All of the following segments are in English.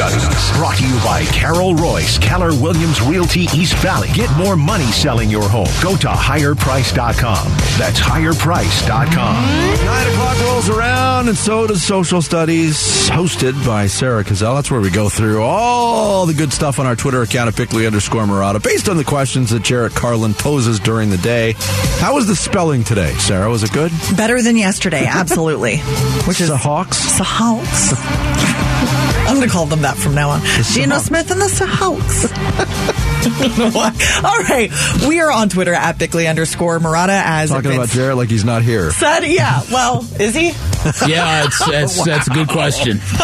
Studies. Brought to you by Carol Royce, Keller Williams Realty East Valley. Get more money selling your home. Go to higherprice.com. That's higherprice.com. Nine o'clock rolls around, and so does Social Studies, hosted by Sarah Cazell. That's where we go through all the good stuff on our Twitter account at Bickley underscore Marotta, based on the questions that Jarrett Carlin poses during the day. How was the spelling today, Sarah? Was it good? Better than yesterday, absolutely. Which is the Hawks. the Hawks. I'm going to call them that from now on. Geno Seahawks. Smith and the Seahawks. I don't know why. All right. We are on Twitter at Bickley underscore Marotta as Talking about Vince Jarrett like he's not here. said. Yeah. Well, is he? Yeah, it's, that's, that's a good question.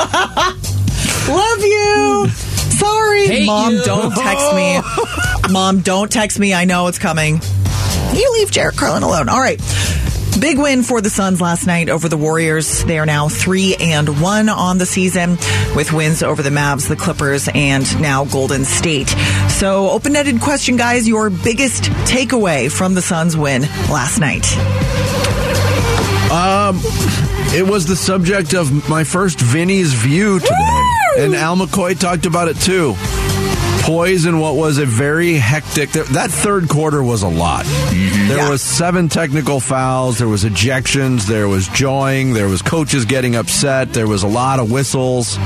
Love you. Sorry. Hate Mom, you. don't text me. Mom, don't text me. I know it's coming. You leave Jarrett Carlin alone. All right. Big win for the Suns last night over the Warriors. They are now three and one on the season with wins over the Mavs, the Clippers, and now Golden State. So, open ended question, guys. Your biggest takeaway from the Suns win last night? Um, It was the subject of my first Vinny's View today. And Al McCoy talked about it too. Poise in what was a very hectic. That third quarter was a lot. Mm-hmm. There Yeah. was seven technical fouls. There was ejections. There was joying. There was coaches getting upset. There was a lot of whistles.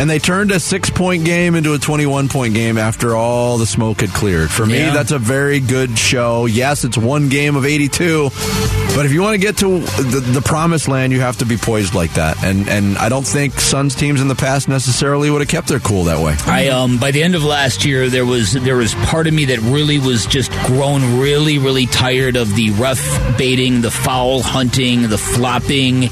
And they turned a six point game into a 21 point game after all the smoke had cleared. For me, Yeah. that's a very good show. Yes, it's one game of 82, but if you want to get to the, the promised land, you have to be poised like that. And and I don't think Suns teams in the past necessarily would have kept their cool that way. I um by the end of last year there was there was part of me that really was just grown really really tired of the rough baiting, the foul hunting, the flopping,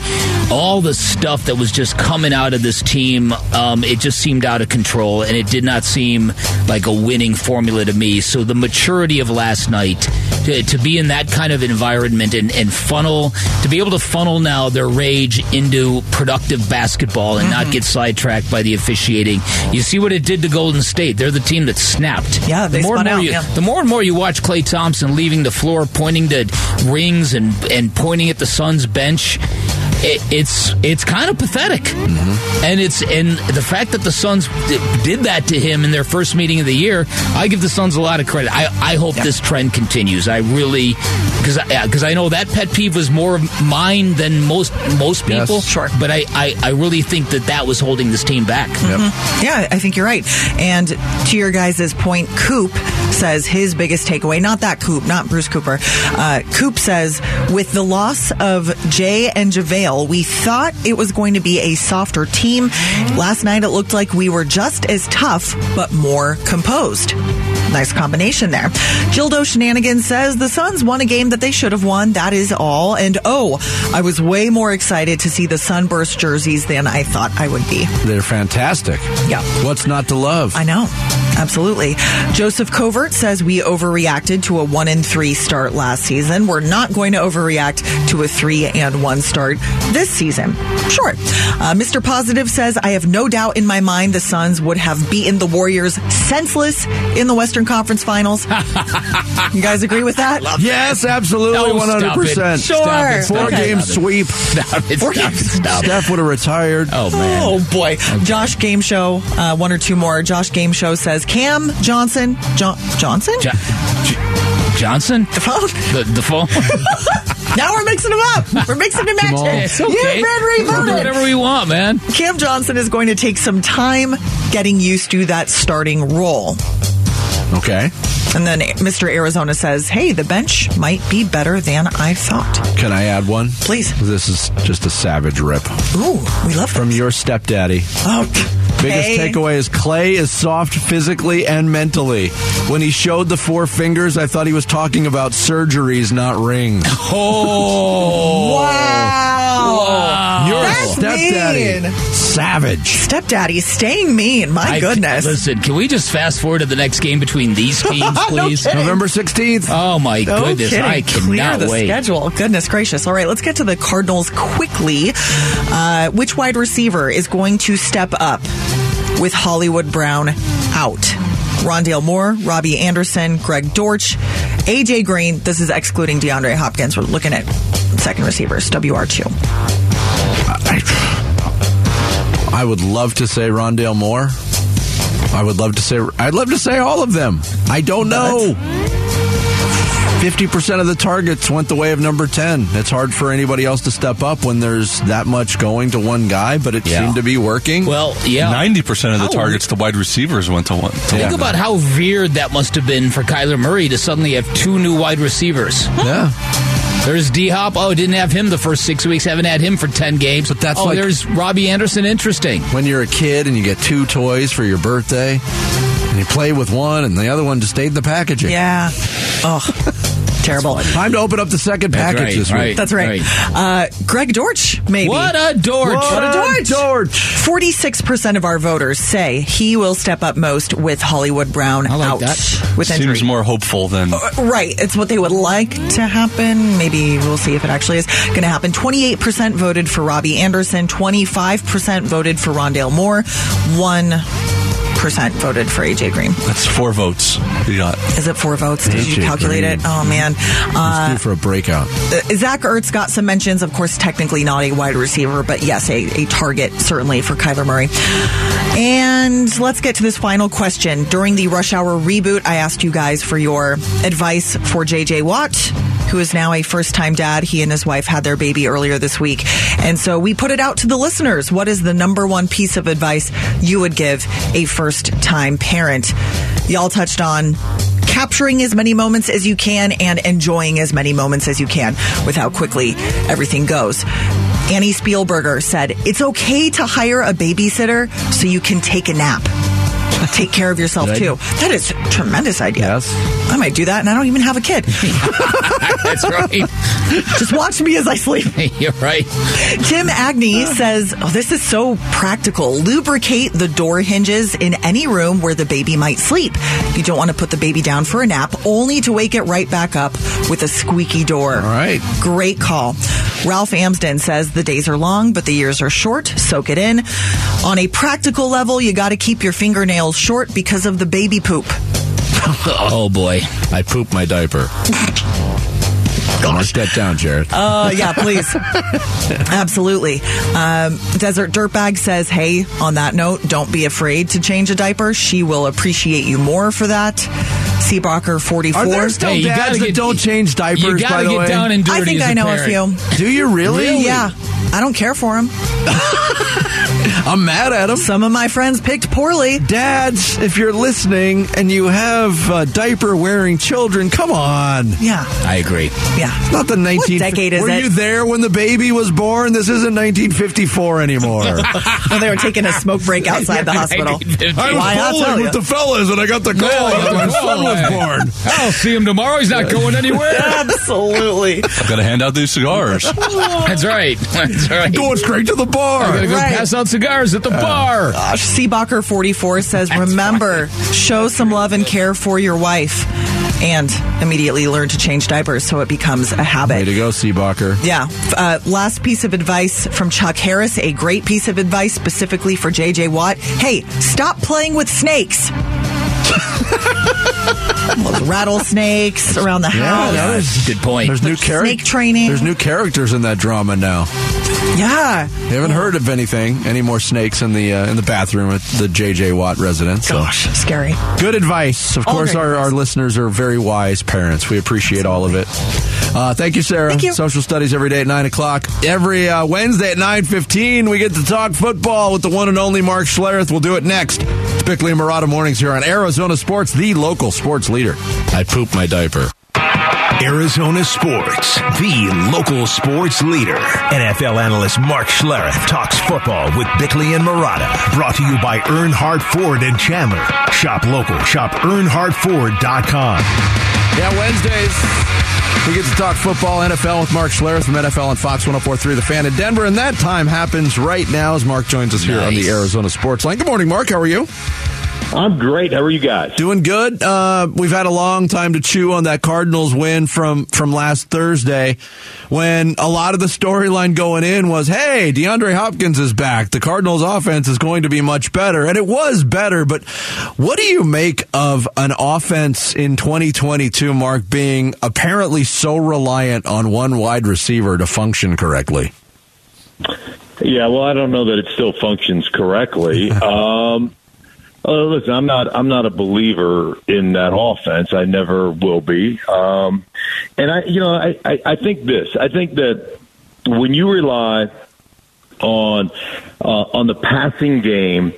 all the stuff that was just coming out of this team. Um, Um, it just seemed out of control, and it did not seem like a winning formula to me. So the maturity of last night to, to be in that kind of environment and, and funnel to be able to funnel now their rage into productive basketball and not mm-hmm. get sidetracked by the officiating. You see what it did to Golden State. They're the team that snapped. Yeah, they the more spun and more out, you, yeah. the more and more you watch Klay Thompson leaving the floor, pointing to rings and and pointing at the Suns bench. It, it's it's kind of pathetic, Mm-hmm. and it's and the fact that the Suns d- did that to him in their first meeting of the year, I give the Suns a lot of credit. I, I hope this trend continues. I really because because I, know that pet peeve was more of mine than most most Yes. people. Sure. but I, I I really think that that was holding this team back. Yeah, I think you're right. And to your guys' point, Coop says his biggest takeaway, not that Coop, not Bruce Cooper. Uh, Coop says, with the loss of Jay and JaVale, we thought it was going to be a softer team. Last night it looked like we were just as tough, but more composed. Nice combination there. Gildo Shenanigans says the Suns won a game that they should have won. That is all. And oh, I was way more excited to see the Sunburst jerseys than I thought I would be. They're fantastic. Yeah. What's not to love? I know. Absolutely. Joseph Covert says we overreacted to a one and three start last season. We're not going to overreact to a three and one start this season. Sure. Uh, Mr. Positive says I have no doubt in my mind the Suns would have beaten the Warriors senseless in the Western Conference Finals. you guys agree with that? yes, absolutely, one hundred percent. Sure. Stop it, stop Four it, game sweep. Stop it, Four stop games. stop. Steph would have retired. Oh man. Oh boy. Josh Game Show, uh, one or two more. Josh Game Show says Cam Johnson, jo- Johnson? Jo- J- Johnson? the phone? The, the phone? Now we're mixing them up. We're mixing and Jamal. matching. it's okay. You've been We'll do whatever we want, man. Cam Johnson is going to take some time getting used to that starting role. Okay. And then Mr. Arizona says, hey, the bench might be better than I thought. Can I add one? Please. This is just a savage rip Ooh, we love from this. your stepdaddy. Oh, Biggest hey. takeaway is Klay is soft physically and mentally. When he showed the four fingers, I thought he was talking about surgeries, not rings. Oh. Wow. Your That's stepdaddy. mean. Savage. Stepdaddy staying mean. My I- goodness. Listen, can we just fast forward to the next game between these teams, please? kidding. November 16th. oh my No goodness, kidding. I Clear cannot the wait. schedule. Goodness gracious. All right, let's get to the Cardinals quickly. Uh, which wide receiver is going to step up with Hollywood Brown out? Rondale Moore, Robbie Anderson, Greg Dortch, AJ Green. This is excluding DeAndre Hopkins. We're looking at second receivers, WR2. I, I would love to say Rondale Moore, I would love to say. I'd love to say all of them. I don't know. Fifty percent of the targets went the way of number ten. It's hard for anybody else to step up when there's that much going to one guy, but it Yeah. seemed to be working. Well, yeah. Ninety percent of the How- targets to wide receivers went to one. To Think one about guy. how weird that must have been for Kyler Murray to suddenly have two new wide receivers. yeah, There's D Hop. Oh, didn't have him the first six weeks. Haven't had him for ten games. But that's oh, like- there's Robbie Anderson. Interesting. when you're a kid and you get two toys for your birthday, and you play with one, and the other one just stayed in the packaging. Yeah. Oh, terrible. Time to open up the second package right, this right. week. That's right. Uh, Greg Dortch, maybe. What a dork! What a George. George. 46% of our voters say he will step up most with Hollywood Brown I like out that. with injury. Seems more hopeful than Right. It's what they would like to happen. Maybe we'll see if it actually is going to happen. 28% voted for Robbie Anderson. 25% voted for Rondale Moore. 1% voted for AJ Green. that's four votes. You got Is it four votes? Did you calculate Green. it? Oh, man. Uh, for a breakout. uh, Zach Ertz got some mentions. Of course, technically not a wide receiver, but yes, a, a target certainly for Kyler Murray. And let's get to this final question. During the Rush Hour reboot, I asked you guys for your advice for JJ Watt. Who is now a first time dad? He and his wife had their baby earlier this week. And so we put it out to the listeners. What is the number one piece of advice you would give a first time parent? Y'all touched on capturing as many moments as you can and enjoying as many moments as you can with how quickly everything goes. Annie Spielberger said, It's okay to hire a babysitter so you can take a nap. Take care of yourself too. That is a tremendous idea. Yes. I might do that and I don't even have a kid. That's right. Just watch me as I sleep. You're right. Tim Agnew says, oh, This is so practical. Lubricate the door hinges in any room where the baby might sleep. You don't want to put the baby down for a nap, only to wake it right back up with a squeaky door. All right. Great call. Ralph Amsden says the days are long, but the years are short. Soak it in. On a practical level, you got to keep your fingernails short because of the baby poop. Oh boy. I pooped my diaper. Mark that down, Jared. Uh, yeah, please. Absolutely. Um, Desert Dirtbag says, hey, on that note, don't be afraid to change a diaper. She will appreciate you more for that. Seabacher 44. Are there still Hey, you dads gotta that get- don't change diapers? You by gotta the get way? down and dirty. I think as I know parent. a few. Do you really? Yeah. I don't care for them. I'm mad at them. Some of my friends picked poorly. Dads, if you're listening and you have uh, diaper wearing children, come on. Yeah. I agree. Yeah. It's not the 19. decade is Were it? you there when the baby was born? This isn't 1954 anymore. No, they were taking a smoke break outside the hospital. 1950. Why not tell you? fellas and I got the call after my son was born. I'll see him tomorrow. He's not going anywhere. Absolutely. I've got to hand out these cigars. That's right. That's right. Going straight to the bar. I gotta go Right. pass out cigars at the bar. Gosh, Seabacher 44 says, remember, show some love and care for your wife and immediately learn to change diapers so it becomes a Way habit. to go, Seabacher. Yeah. Uh, last piece of advice from Chuck Harris, a great piece of advice specifically for JJ Watt. Hey, stop playing with snakes. Those rattlesnakes around the house. Yeah, that is- Good point. There's new characters. Snake training. There's new characters in that drama now. Yeah. You haven't heard of anything, any more snakes in the uh, in the bathroom at the JJ Watt residence. So. Gosh, scary. Good advice. Of All course, our, advice. our listeners are very wise parents. We appreciate all of it. Uh, thank you, Sarah. Thank you. Social studies every day at 9 o'clock. Every uh, Wednesday at 9.15, we get to talk football with the one and only Mark Schlereth. We'll do it next. Bickley and Marotta Mornings here on Arizona Sports, the local sports leader. I pooped my diaper. Arizona Sports, the local sports leader. NFL analyst Mark Schlereth talks football with Bickley and Marotta. Brought to you by Earnhardt Ford and Chandler. Shop local. Shop earnhardtford.com. Yeah, Wednesdays. We get to talk football, NFL with Mark Schlereth from NFL and Fox 1043 The Fan in Denver. And that time happens right now as Mark joins us here on the Arizona Sports Line. Good morning, Mark. How are you? I'm great. How are you guys? Doing good. Uh, we've had a long time to chew on that Cardinals win from from last Thursday, when a lot of the storyline going in was, "Hey, DeAndre Hopkins is back. The Cardinals' offense is going to be much better," and it was better. But what do you make of an offense in 2022, Mark, being apparently so reliant on one wide receiver to function correctly? Yeah, well, I don't know that it still functions correctly. um, Uh, listen, I'm not. I'm not a believer in that offense. I never will be. Um, and I, you know, I, I, I think this. I think that when you rely on uh, on the passing game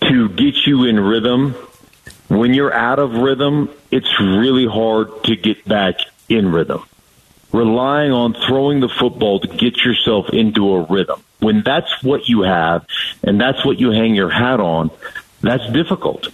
to get you in rhythm, when you're out of rhythm, it's really hard to get back in rhythm. Relying on throwing the football to get yourself into a rhythm. When that's what you have and that's what you hang your hat on, that's difficult.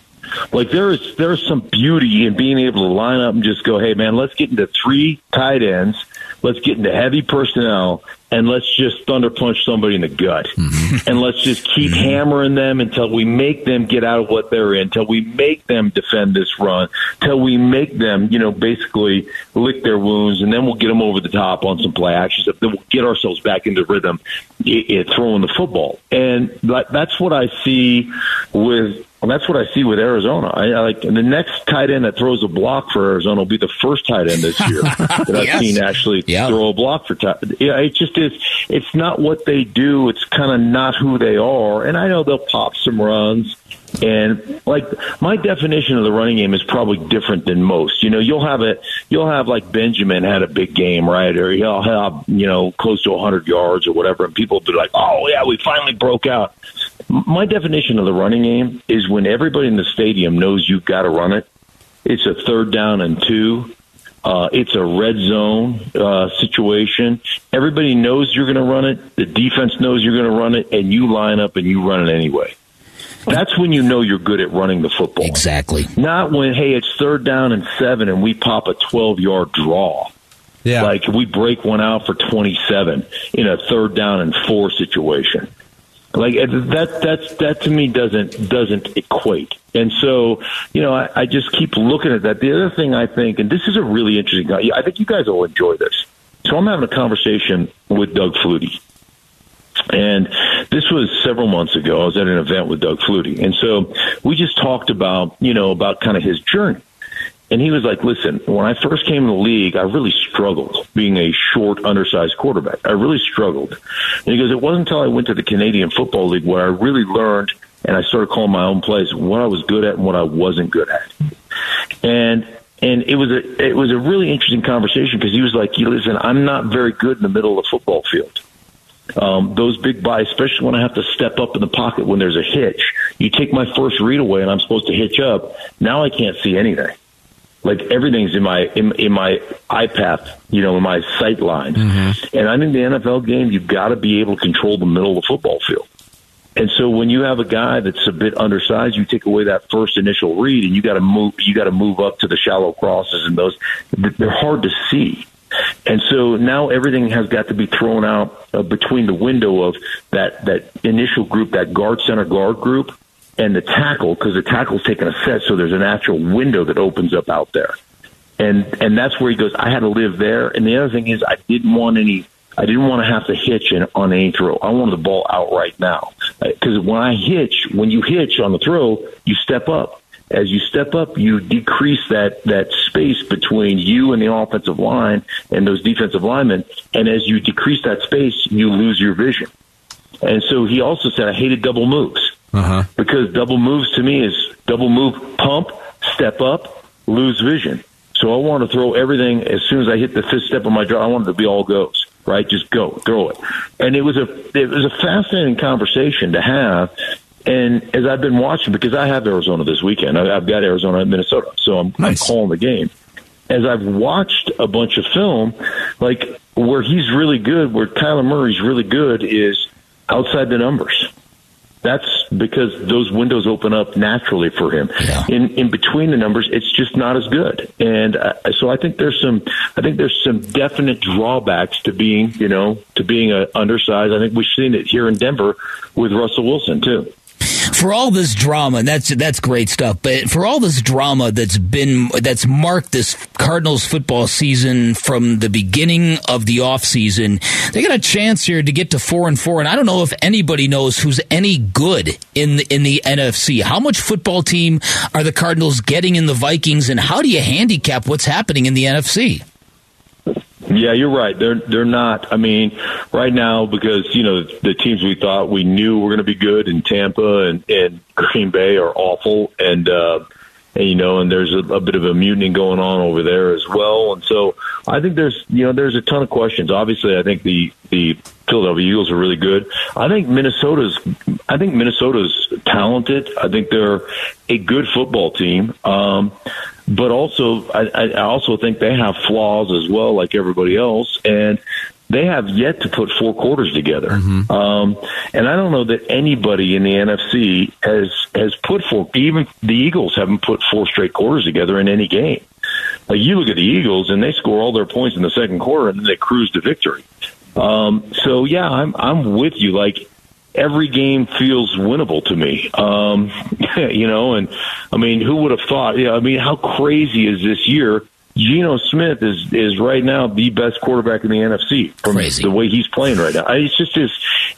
Like there is there's some beauty in being able to line up and just go, hey man, let's get into three tight ends, let's get into heavy personnel, and let's just thunder punch somebody in the gut, mm-hmm. and let's just keep mm-hmm. hammering them until we make them get out of what they're in, until we make them defend this run, till we make them, you know, basically lick their wounds, and then we'll get them over the top on some play actions. Then we'll get ourselves back into rhythm, i i throwing the football, and that, that's what I see with well, that's what I see with Arizona. I, I like the next tight end that throws a block for Arizona will be the first tight end this year that I've Yes. seen actually Yeah. throw a block for. Tight. Yeah, it just is. It's not what they do. It's kind of not who they are. And I know they'll pop some runs. And like my definition of the running game is probably different than most. You know, you'll have it. You'll have like Benjamin had a big game, right? Or he'll have you know close to 100 yards or whatever, and people will be like, "Oh yeah, we finally broke out." My definition of the running game is when everybody in the stadium knows you've got to run it. It's a third down and two. Uh, it's a red zone uh, situation. Everybody knows you're going to run it. The defense knows you're going to run it, and you line up and you run it anyway. That's when you know you're good at running the football. Exactly. Not when, hey, it's third down and seven and we pop a 12 yard draw. Yeah. Like we break one out for 27 in a third down and four situation. Like uh, that, that's that to me doesn't doesn't equate. And so, you know, I, I just keep looking at that. The other thing I think, and this is a really interesting guy. I think you guys will enjoy this. So I'm having a conversation with Doug Flutie. And this was several months ago. I was at an event with Doug Flutie. And so we just talked about, you know, about kind of his journey. And he was like, listen, when I first came in the league, I really struggled being a short, undersized quarterback. I really struggled. And he goes, it wasn't until I went to the Canadian Football League where I really learned and I started calling my own plays what I was good at and what I wasn't good at. And and it was a it was a really interesting conversation because he was like, listen, I'm not very good in the middle of the football field um, those big buys, especially when I have to step up in the pocket when there's a hitch. You take my first read away, and I'm supposed to hitch up. Now I can't see anything. Like everything's in my in, in my eye path, you know, in my sight lines. And I think the NFL game, you've got to be able to control the middle of the football field. And so when you have a guy that's a bit undersized, you take away that first initial read, and you got to move. You got to move up to the shallow crosses, and those they're hard to see. And so now everything has got to be thrown out uh, between the window of that that initial group, that guard center guard group, and the tackle, because the tackle's taking a set, so there's an actual window that opens up out there. And and that's where he goes. I had to live there. And the other thing is, I didn't want any. I didn't want to have to hitch in, on any throw. I wanted the ball out right now. Because when I hitch, when you hitch on the throw, you step up. As you step up, you decrease that, that space between you and the offensive line and those defensive linemen. And as you decrease that space, you lose your vision. And so he also said, I hated double moves Uh-huh. because double moves to me is double move, pump, step up, lose vision. So I want to throw everything as soon as I hit the fifth step of my draw. I want it to be all goes, right? Just go, throw it. And it was a it was a fascinating conversation to have. And as I've been watching, because I have Arizona this weekend, I- I've got Arizona and Minnesota, so I'm, Nice. I'm calling the game. As I've watched a bunch of film, like where he's really good, where Kyler Murray's really good, is outside the numbers that's because those windows open up naturally for him. Yeah. In in between the numbers, it's just not as good. And uh, so I think there's some I think there's some definite drawbacks to being you know to being a undersized. I think we've seen it here in Denver with Russell Wilson too. For all this drama, and that's that's great stuff. But for all this drama that's been that's marked this Cardinals football season from the beginning of the offseason, they got a chance here to get to four and four. And I don't know if anybody knows who's any good in the, in the NFC. How much football team are the Cardinals getting in the Vikings, and how do you handicap what's happening in the NFC? Yeah, you're right. They're they're not. I mean, right now because you know the teams we thought we knew were going to be good in Tampa and and Green Bay are awful, and uh, and you know, and there's a, a bit of a mutiny going on over there as well. And so I think there's you know there's a ton of questions. Obviously, I think the the Philadelphia Eagles are really good. I think Minnesota's I think Minnesota's talented. I think they're a good football team. Um, but also, I, I also think they have flaws as well, like everybody else. And they have yet to put four quarters together. Um, and I don't know that anybody in the NFC has has put four. Even the Eagles haven't put four straight quarters together in any game. Like you look at the Eagles, and they score all their points in the second quarter, and then they cruise to victory. Um, so yeah, I'm I'm with you. Like every game feels winnable to me. Um, you know, and I mean, who would have thought? Yeah, I mean, how crazy is this year? Geno Smith is is right now the best quarterback in the NFC from Crazy. the way he's playing right now. It's just this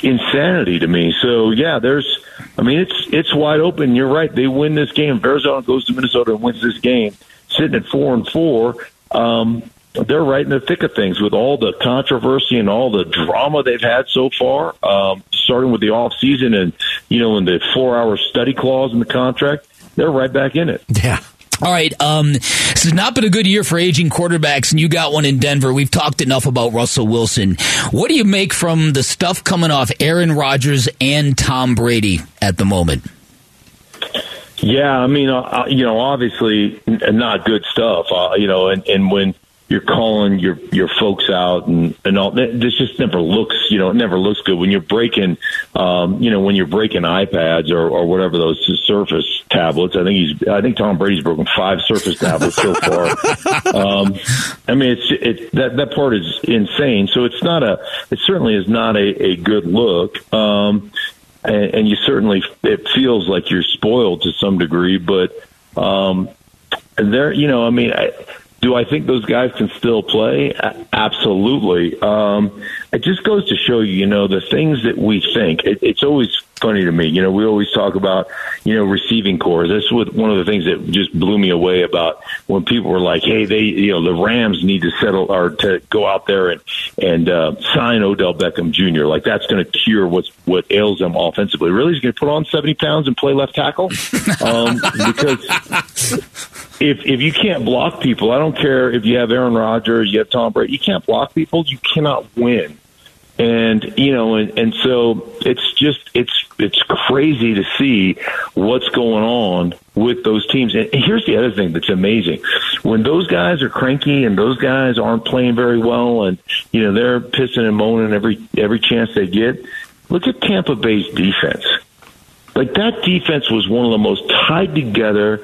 insanity to me. So yeah, there's. I mean, it's it's wide open. You're right. They win this game. If Arizona goes to Minnesota and wins this game, sitting at four and four. Um, they're right in the thick of things with all the controversy and all the drama they've had so far, um, starting with the off season and you know, in the four hour study clause in the contract. They're right back in it. Yeah. All right. Um, this has not been a good year for aging quarterbacks, and you got one in Denver. We've talked enough about Russell Wilson. What do you make from the stuff coming off Aaron Rodgers and Tom Brady at the moment? Yeah, I mean, uh, uh, you know, obviously not good stuff. Uh, you know, and and when you're calling your your folks out and and all this just never looks. You know, it never looks good when you're breaking. Um, you know, when you're breaking iPads or or whatever those Surface tablets. I think he's. I think Tom Brady's broken five Surface tablets so far. Um, I mean, it's it that that part is insane. So it's not a. It certainly is not a, a good look. Um, and, and you certainly it feels like you're spoiled to some degree. But um, there, you know, I mean, I, do I think those guys can still play? Absolutely. Um, it just goes to show you, you know, the things that we think. It, it's always funny to me. You know, we always talk about, you know, receiving corps. That's what one of the things that just blew me away about when people were like, "Hey, they, you know, the Rams need to settle or to go out there and and uh, sign Odell Beckham Jr. Like that's going to cure what's what ails them offensively. Really, he's going to put on seventy pounds and play left tackle um, because if if you can't block people, I don't care if you have Aaron Rodgers, you have Tom Brady, you can't block people, you cannot win. And you know, and, and so it's just it's it's crazy to see what's going on with those teams. And here's the other thing that's amazing: when those guys are cranky and those guys aren't playing very well, and you know they're pissing and moaning every every chance they get. Look at Tampa Bay's defense. Like that defense was one of the most tied together,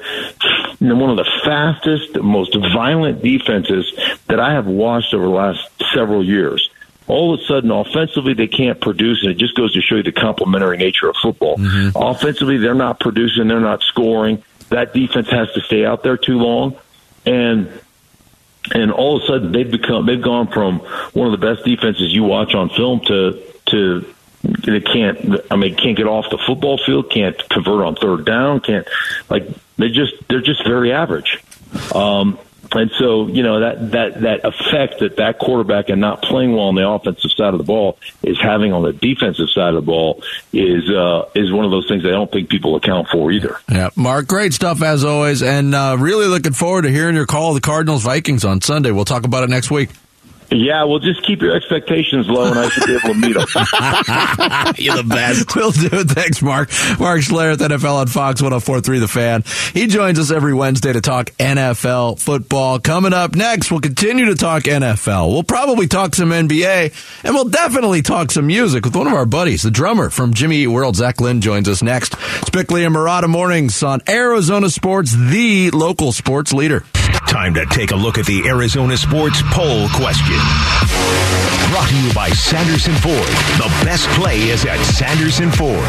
and one of the fastest, most violent defenses that I have watched over the last several years. All of a sudden, offensively, they can't produce, and it just goes to show you the complementary nature of football. Offensively, they're not producing, they're not scoring. That defense has to stay out there too long, and and all of a sudden they've become they've gone from one of the best defenses you watch on film to to they can't I mean can't get off the football field, can't convert on third down, can't like they just they're just very average. Um and so, you know, that, that, that effect that that quarterback and not playing well on the offensive side of the ball is having on the defensive side of the ball is, uh, is one of those things I don't think people account for either. Yeah, Mark, great stuff as always, and uh, really looking forward to hearing your call of the Cardinals Vikings on Sunday. We'll talk about it next week. Yeah, well, just keep your expectations low, and I should be able to meet them. You're the best. we'll do. It. Thanks, Mark. Mark Schlereth, NFL on Fox 1043 The Fan. He joins us every Wednesday to talk NFL football. Coming up next, we'll continue to talk NFL. We'll probably talk some NBA, and we'll definitely talk some music with one of our buddies, the drummer from Jimmy Eat World. Zach Lind joins us next. It's Bickley and Marotta Mornings on Arizona Sports, the local sports leader. Time to take a look at the Arizona Sports Poll question. Brought to you by Sanderson Ford. The best play is at Sanderson Ford.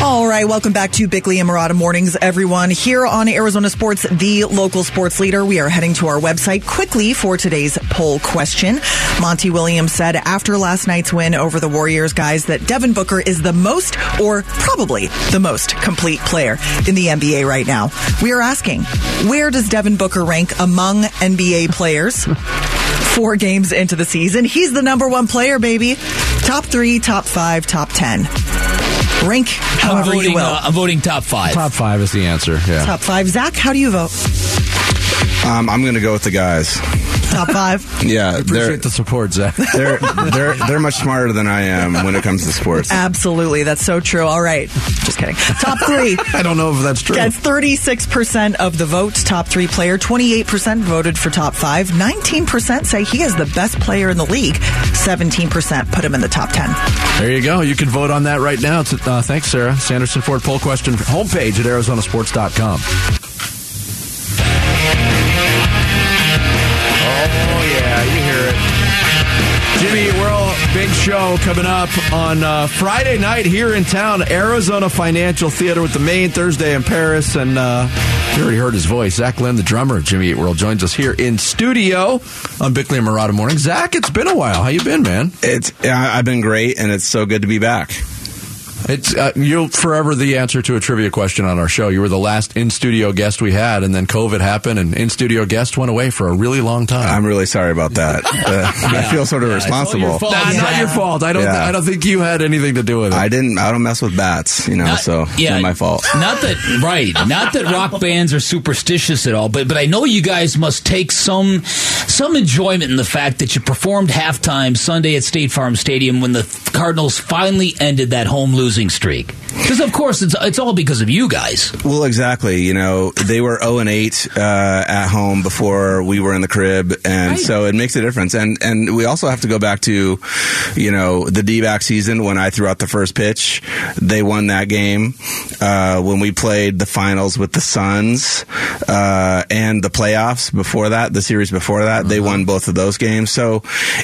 All right, welcome back to Bickley and Marotta Mornings, everyone. Here on Arizona Sports, the local sports leader, we are heading to our website quickly for today's poll question. Monty Williams said after last night's win over the Warriors, guys, that Devin Booker is the most, or probably the most complete player in the NBA right now. We are asking, where does Devin Booker rank among NBA players? Four games into the season, he's the number one player, baby. Top three, top five, top ten. Rank however voting, you will. uh, I'm voting top five. Top five is the answer. Yeah. top five. Zach, how do you vote? Um, I'm going to go with the guys. Top five. Yeah, they're Appreciate the support, Zach. they're they're they're much smarter than I am when it comes to sports. Absolutely. That's so true. All right. Just kidding. Top three. I don't know if that's true. Gets 36% of the vote, top three player. 28% voted for top five. 19% say he is the best player in the league. 17% put him in the top 10. There you go. You can vote on that right now. Uh, thanks, Sarah. Sanderson Ford poll question homepage at arizonasports.com. yeah, you hear it. Jimmy Eat World, big show coming up on uh, Friday night here in town, Arizona Financial Theater with the Maine Thursday in Paris. And uh, you already heard his voice. Zach Lind, the drummer of Jimmy Eat World, joins us here in studio on Bickley and Marotta Morning. Zach, it's been a while. How you been, man? It's I've been great, and it's so good to be back. It's uh, you're forever the answer to a trivia question on our show. You were the last in studio guest we had, and then COVID happened, and in studio guest went away for a really long time. I'm really sorry about that. Uh, I feel sort of Yeah, it's responsible. your fault. Nah, not your fault. I don't. Yeah. I don't think you had anything to do with it. I didn't. I don't mess with bats, you know. Not- so it's not my fault. Not that right. Not that rock bands are superstitious at all, but but I know you guys must take some some enjoyment in the fact that you performed halftime Sunday at State Farm Stadium when the Cardinals finally ended that home losing streak. Because of course it's it's all because of you guys. Well, exactly. You know, they were zero and eight uh, at home before we were in the crib, and Right. so it makes a difference. And and we also have to go back to, you know, the D back season when I threw out the first pitch. They won that game. Uh, when we played the finals with the Suns uh, and the playoffs before that, the series before that, they won both of those games. So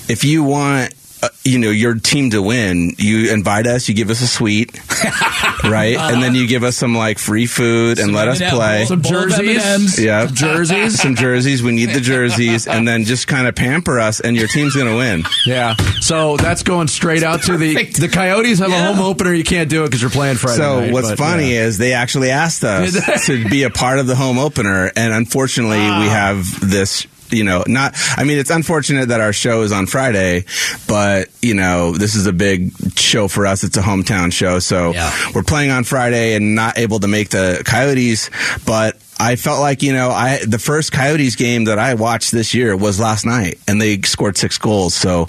if you want. Uh, you know your team to win. You invite us. You give us a suite, right? And then you give us some like free food and Some let us play. Some jerseys. Yeah, jerseys. some jerseys. We need the jerseys, and then just kind of pamper us, and your team's going to win. Yeah. So that's going straight out to the the Coyotes have Yeah. a home opener. You can't do it because you're playing Friday. So night, what's but, funny yeah. is they actually asked us to be a part of the home opener, and unfortunately, we have this. You know, not. I mean, it's unfortunate that our show is on Friday, but you know, this is a big show for us. It's a hometown show, so Yeah. we're playing on Friday and not able to make the Coyotes. But I felt like you know, I the first Coyotes game that I watched this year was last night, and they scored six goals. So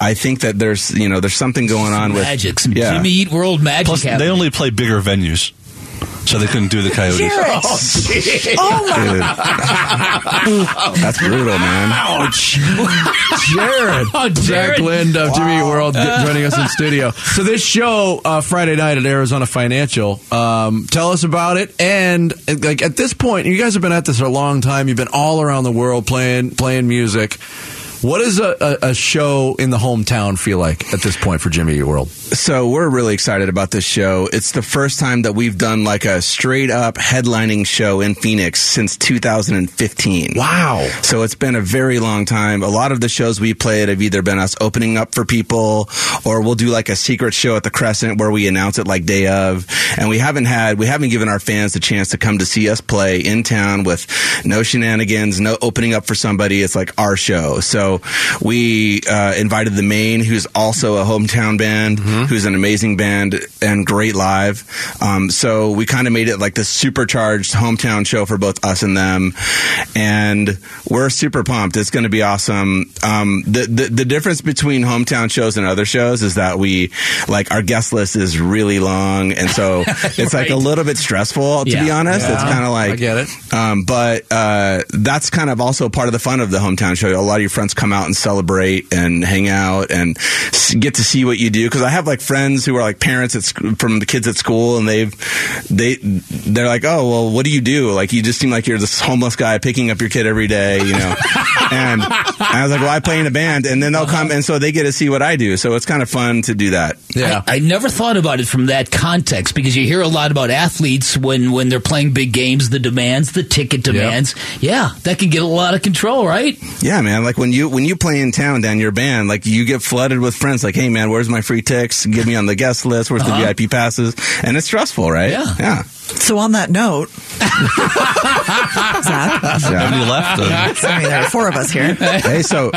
I think that there's you know, there's something going on with Magic, yeah. Jimmy Eat World magic. Plus, they only play bigger venues, so they couldn't do the Coyotes. Oh, my. Dude. That's brutal, man. Ouch. Jared. Oh, Zach Jared. Lind of Jimmy Eat World joining us in studio. So this show uh, Friday night at Arizona Financial. Um, tell us about it. And like at this point, you guys have been at this for a long time. You've been all around the world playing playing music. What does a, a, a show in the hometown feel like at this point for Jimmy World? So we're really excited about this show. It's the first time that we've done like a straight up headlining show in Phoenix since 2015. Wow. So it's been a very long time. A lot of the shows we played have either been us opening up for people or we'll do like a secret show at the Crescent where we announce it like day of. And we haven't had, we haven't given our fans the chance to come to see us play in town with no shenanigans, no opening up for somebody. It's like our show. So we uh, invited the Maine, who's also a hometown band, who's an amazing band and great live. Um, so we kind of made it like this supercharged hometown show for both us and them, and we're super pumped. It's going to be awesome. Um, the, the the difference between hometown shows and other shows is that we like our guest list is really long, and so it's like a little bit stressful to Yeah. be honest. It's kind of like I get it. um, but uh, that's kind of also part of the fun of the hometown show. A lot of your friends come out and celebrate and hang out and get to see what you do. Because I have like friends who are like parents at sc- from the kids at school, and they've they they're like, oh well, what do you do? Like you just seem like you're this homeless guy picking up your kid every day, you know. and I was like, well, I play in a band, and then they'll come, and so they get to see what I do. So it's kind of fun to do that. Yeah. I, I never thought about it from that context because you hear a lot about athletes when, when they're playing big games, the demands, the ticket demands. Yeah, that can get a lot of control, right? Yeah, man. Like when you when you play in town down your band, like you get flooded with friends. Like, hey, man, where's my free ticks? Get me on the guest list. Where's Uh-huh. the VIP passes? And it's stressful, right? Yeah. Yeah. So on that note, Zach, Nobody left. I mean, there are four of us here. hey, so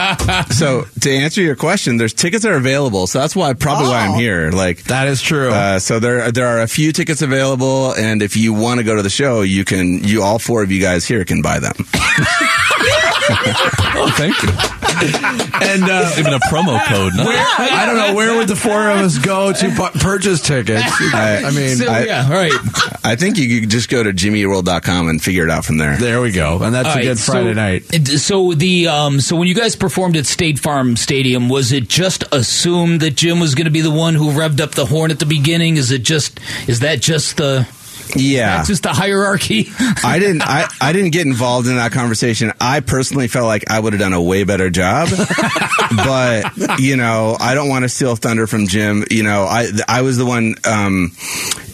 so to answer your question, there's tickets are available. So that's why probably why I'm Oh. here. Like That is true. Uh, so there there are a few tickets available, and if you want to go to the show, you can. You all four of you guys here can buy them. oh, thank you. and uh, Even a promo code. No? I don't know where would the four of us go to pu- purchase tickets. I, I mean, So, I- yeah, right. I think you could just go to jimmyworld.com and figure it out from there. there we go, and that's All a right, good Friday so, night. So the um, so when you guys performed at State Farm Stadium, was it just assumed that Jim was going to be the one who revved up the horn at the beginning? Is it just is that just the Yeah. just the hierarchy? I didn't. I, I didn't get involved in that conversation. I personally felt like I would have done a way better job, but you know, I don't want to steal thunder from Jim. You know, I I was the one. Um,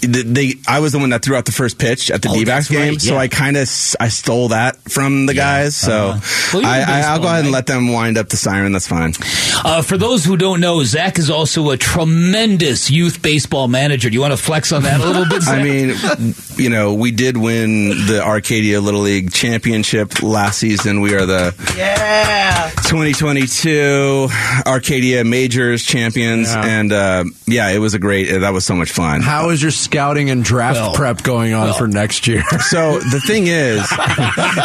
they I was the one that threw out the first pitch at the Oh, D-backs game, right, so. I kind of I stole that from the guys. So Uh-huh. Well, you're I, a I, I'll go baseball ahead and let them wind up the siren. That's fine. Uh, for those who don't know, Zach is also a tremendous youth baseball manager. Do you want to flex on that a little bit? Zach? I mean, you know, we did win the Arcadia Little League Championship last season. We are the Yeah. 2022 Arcadia Majors champions, Yeah. and uh, yeah, it was a great. That was so much fun. How is your scouting and draft prep going on for next year? So the thing is,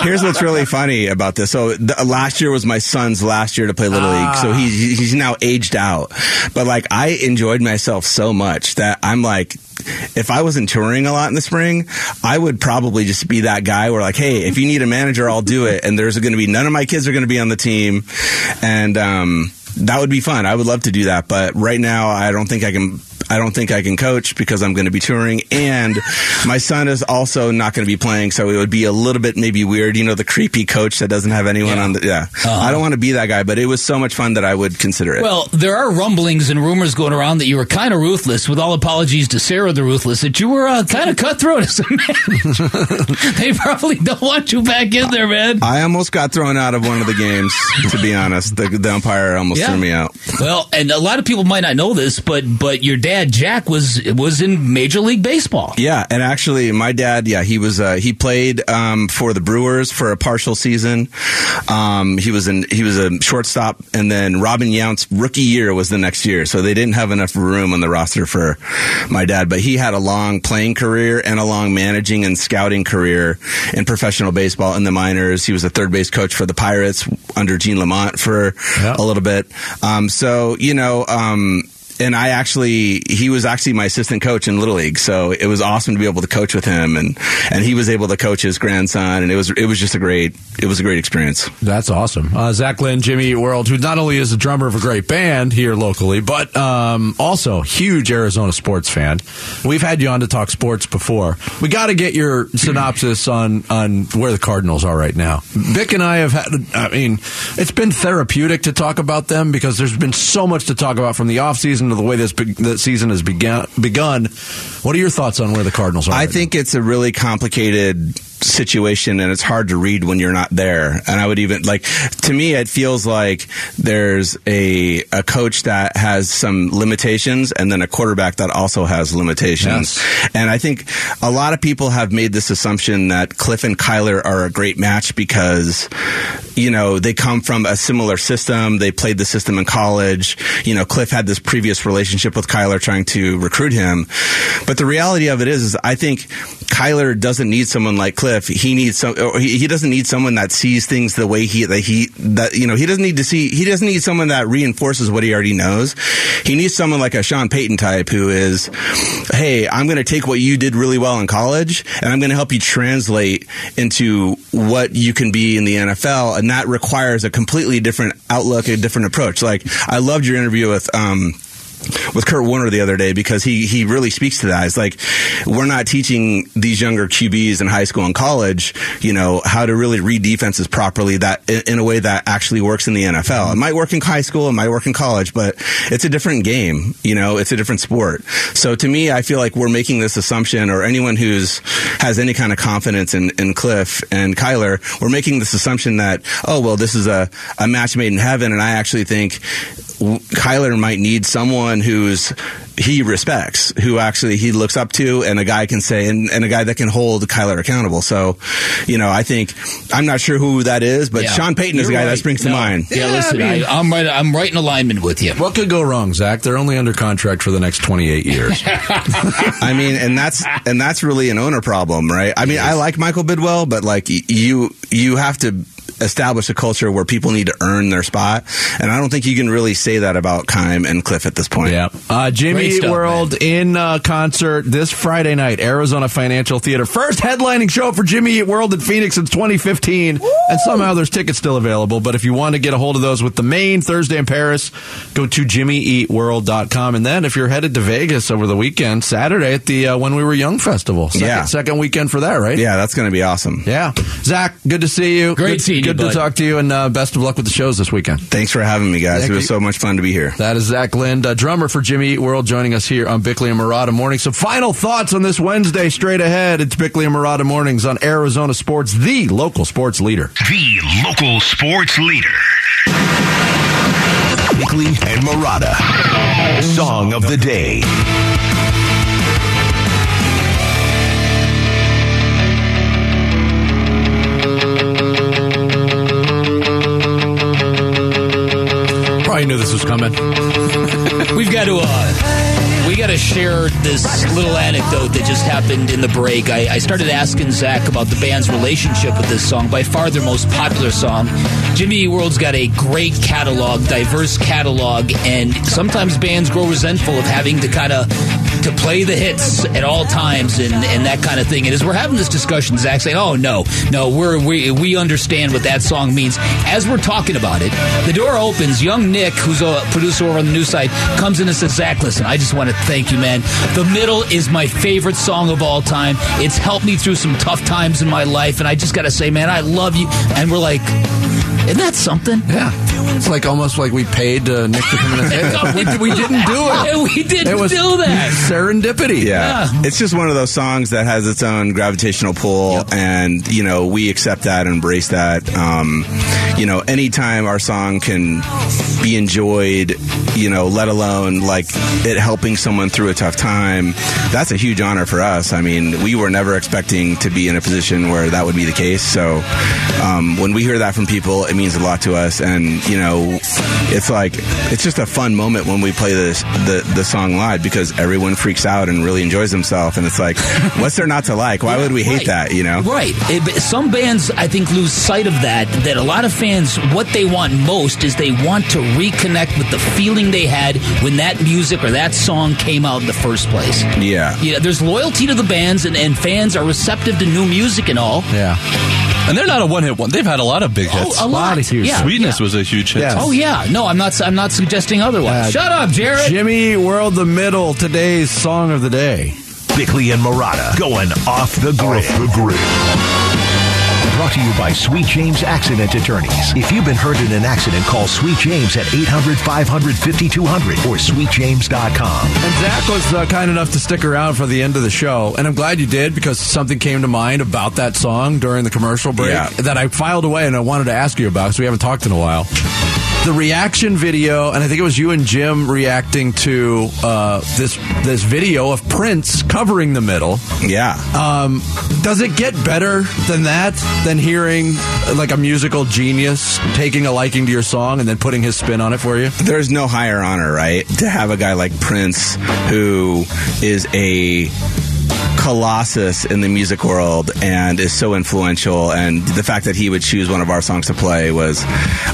here's what's really funny about this. So the, last year was my son's last year to play little league, so he's he's now aged out. But like I enjoyed myself so much that I'm like. If I wasn't touring a lot in the spring, I would probably just be that guy where like, hey, if you need a manager, I'll do it. And there's going to be none of my kids are going to be on the team, and um, that would be fun. I would love to do that, but right now I don't think I can. I don't think I can coach because I'm going to be touring, and my son is also not going to be playing, so it would be a little bit maybe weird. You know, the creepy coach that doesn't have anyone Yeah. on the. Yeah, I don't want to be that guy, but it was so much fun that I would consider it. Well, there are rumblings and rumors going around that you were kind of ruthless. With all apologies to Sarah, the ruthless, that you were uh, kind of cutthroat as a manager. they probably don't want you back in there, man. I almost got thrown out of one of the games. to be honest, the, the umpire almost Yeah. threw me out. Well, and a lot of people might not know this, but but your dad Jack was was in Major League Baseball. Yeah, and actually, my dad, yeah, he was uh, he played um, for the Brewers for a partial season. Um, he was in he was a shortstop, and then Robin Yount's rookie year was the next year, so they didn't have enough room on the roster for my dad. But he had a long playing career and a long managing and scouting career in professional baseball in the minors. He was a third base coach for the Pirates under Gene Lamont for Yeah. a little bit. Um, so you know. Um, and I actually, he was actually my assistant coach in Little League, so it was awesome to be able to coach with him, and and he was able to coach his grandson, and it was it was just a great it was a great experience. That's awesome. Uh, Zach Lind, Jimmy World, who not only is a drummer of a great band here locally, but um, also huge Arizona sports fan. We've had you on to talk sports before. We got to get your synopsis on on where the Cardinals are right now. Vic and I have had. I mean, it's been therapeutic to talk about them because there's been so much to talk about from the offseason the way this be- the season has begun. Begun. What are your thoughts on where the Cardinals are? I right think it's a really complicated situation and it's hard to read when you're not there. And I would even like to me it feels like there's a a coach that has some limitations and then a quarterback that also has limitations. And I think a lot of people have made this assumption that Cliff and Kyler are a great match because you know, they come from a similar system. They played the system in college. You know, Cliff had this previous relationship with Kyler trying to recruit him. But the reality of it is, is I think Kyler doesn't need someone like Cliff. He needs some, he, he doesn't need someone that sees things the way he, that he, that, you know, he doesn't need to see, he doesn't need someone that reinforces what he already knows. He needs someone like a Sean Payton type who is, hey, I'm going to take what you did really well in college and I'm going to help you translate into what you can be in the NFL. And that requires a completely different outlook, a different approach. Like, I loved your interview with, um, with Kurt Warner the other day because he he really speaks to that. It's like we're not teaching these younger QBs in high school and college, you know, how to really read defenses properly that in, a way that actually works in the NFL. It might work in high school, it might work in college, but it's a different game. You know, it's a different sport. So to me, I feel like we're making this assumption, or anyone who's has any kind of confidence in, in Cliff and Kyler, we're making this assumption that oh well, this is a a match made in heaven, and I actually think Kyler might need someone who's he respects, who actually he looks up to, and a guy can say, and, and a guy that can hold Kyler accountable. So, you know, I think I'm not sure who that is, but Yeah. Sean Payton is a guy right. that springs to mind. Yeah, Yeah, listen, I mean- I I'm right. I'm right in alignment with you. What could go wrong, Zach? They're only under contract for the next 28 years. I mean, and that's and that's really an owner problem, right? I mean, I like Michael Bidwill, but like you you have to establish a culture where people need to earn their spot, and I don't think you can really say that about Keim and Kliff at this point. Yeah. Uh, Jimmy Eat stuff, World in uh, concert this Friday night, Arizona Financial Theater. First headlining show for Jimmy Eat World in Phoenix since 2015. And somehow there's tickets still available. But if you want to get a hold of those with the Maine Thursday in Paris, go to jimmyeatworld.com. And then if you're headed to Vegas over the weekend, Saturday at the uh, When We Were Young Festival. Second, Yeah. second weekend for that, right? Yeah, that's going to be awesome. Yeah. Zach, good to see you. Great good, seeing you, Good to talk to you, and uh, best of luck with the shows this weekend. Thanks for having me, guys. Thank it was so much fun to be here. That is Zach Lind, uh, drummer for Jimmy Eat World, joining us here on Bickley and Marotta Morning. Some final thoughts on this Wednesday straight ahead. It's Bickley and Marotta Mornings on Arizona Sports, the local sports leader. The local sports leader. Bickley and Marotta. Song of the day. Probably knew this was coming. We've got to uh, we got to share this little anecdote that just happened in the break. I, I started asking Zach about the band's relationship with this song, by far their most popular song. Jimmy World's got a great catalog, diverse catalog, and sometimes bands grow resentful of having to kind of to play the hits at all times and, and that kind of thing. And as we're having this discussion, Zach's saying, "Oh no, no, we're, we we understand what that song means." As we're talking about it, the door opens. Young Nick, who's a producer over on the news side, comes in and says, "Zach, listen, I just want to thank you, man. The Middle is my favorite song of all time. It's helped me through some tough times in my life, and I just got to say, man, I love you." And we're like, "Isn't that something?" Yeah. It's like almost like we paid uh, Nick to come in and say that. We, we didn't do it. we didn't It was do that. serendipity. Yeah. Yeah. It's just one of those songs that has its own gravitational pull, and, you know, we accept that and embrace that. Um, you know, anytime our song can be enjoyed, you know, let alone like it helping someone through a tough time, that's a huge honor for us. I mean, we were never expecting to be in a position where that would be the case. So um, when we hear that from people, it means a lot to us. And, you know, it's like, it's just a fun moment when we play this, the, the song live because everyone freaks out and really enjoys himself. And it's like, what's there not to like? Why would we hate Right. that, you know? Right. It- some bands, I think, lose sight of that. That a lot of fans, what they want most is they want to reconnect with the feeling they had when that music or that song came out in the first place. Yeah. Yeah, there's loyalty to the bands, and, and fans are receptive to new music and all. Yeah. And they're not a one hit one. They've had a lot of big hits. Oh, a lot. of huge Yeah. Sweetness was a huge hit. Yeah. Oh yeah. No, I'm not. I'm not suggesting otherwise. Uh, Shut up, Jared. Jimmy World, the middle, today's song of the day. Bickley and Marotta going off the grid. the grid. Brought to you by Sweet James Accident Attorneys. If you've been hurt in an accident, call Sweet James at 800 500 5200 or sweetjames.com. And Zach was uh, kind enough to stick around for the end of the show, and I'm glad you did because something came to mind about that song during the commercial break Yeah. that I filed away and I wanted to ask you about because we haven't talked in a while. The reaction video, and I think it was you and Jim reacting to uh, this this video of Prince covering the middle. Yeah. Um, does it get better than that? Than hearing like a musical genius taking a liking to your song and then putting his spin on it for you? there's no higher honor, right? To have a guy like Prince, who is a colossus in the music world and is so influential. And the fact that he would choose one of our songs to play was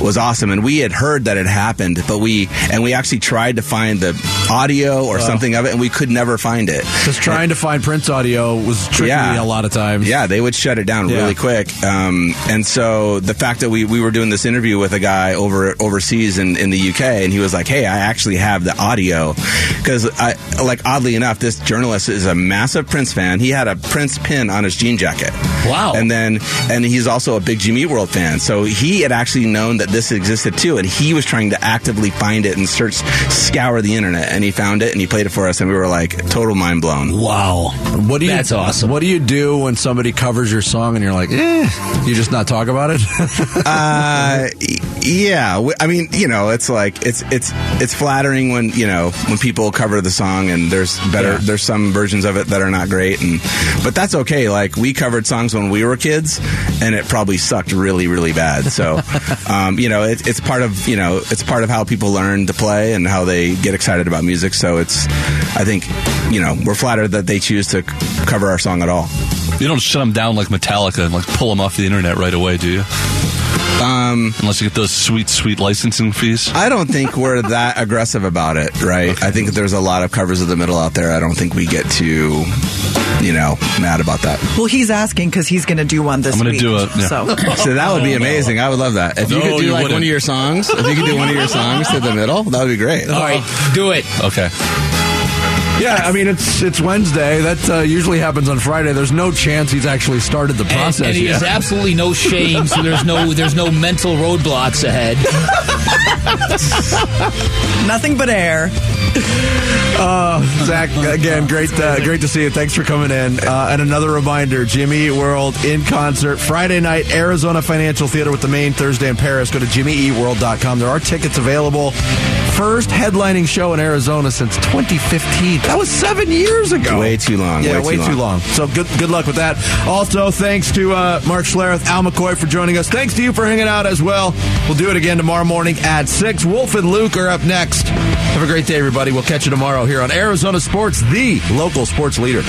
was awesome. And we had heard that it happened, but we and we actually tried to find the audio or something of it, and we could never find it. Just trying to find Prince audio was tricky Yeah. a lot of times. Yeah, they would shut it down Yeah. really quick. Um, and so the fact that we, we were doing this interview with a guy over overseas in, in the UK, and he was like, "Hey, I actually have the audio," because I like oddly enough, this journalist is a massive Prince fan. He had a Prince pin on his jean jacket. Wow. And then and he's also a big Jimmy World fan, so he had actually known that this existed too, and he was trying to actively find it and search, scour the internet, and he found it and he played it for us, and we were like total mind blown. Wow. What do you? That's awesome. What do you do when somebody covers your song and you're like, eh? You just not talk about it? Uh, yeah. I mean, you know, it's like it's it's it's flattering when you know when people cover the song and there's better Yeah. there's some versions of it that are not great and but that's okay. Like we covered songs when we were kids and it probably sucked really really bad. So, um, you know, it, it's part of you know it's part of how people learn to play and how they get excited about music. So it's I think you know we're flattered that they choose to cover our song at all. You don't shut them down like Metallica and like pull them off the internet right away, do you? Um, Unless you get those sweet, sweet licensing fees. I don't think we're that aggressive about it, right? I think there's a lot of covers of the middle out there. I don't think we get too, you know, mad about that. Well, he's asking because he's going to do one this week. I'm gonna do it, yeah. So So that would be amazing. I would love that. If you No, could do you like wouldn't. one of your songs, if you could do one of your songs to the middle, that would be great. All right, do it. Okay. yeah, I mean it's it's Wednesday. That uh, usually happens on Friday. There's no chance he's actually started the And, process and he yet. has absolutely no shame, so there's no there's no mental roadblocks ahead. nothing but air. Zach, again, great, uh, great to see you. Thanks for coming in. Uh, and another reminder: Jimmy Eat World in concert Friday night, Arizona Financial Theater with the Maine Thursday in Paris. Go to jimmyeatworld.com. There are tickets available. First headlining show in Arizona since 2015. That was seven years ago. Way too long. Yeah, way, way too, too long. long. So good, good luck with that. Also, thanks to uh, Mark Schlereth, Al McCoy for joining us. Thanks to you for hanging out as well. We'll do it again tomorrow morning at six. Wolf and Luke are up next. Have a great day, everybody. We'll catch you tomorrow here on Arizona Sports, the local sports leader.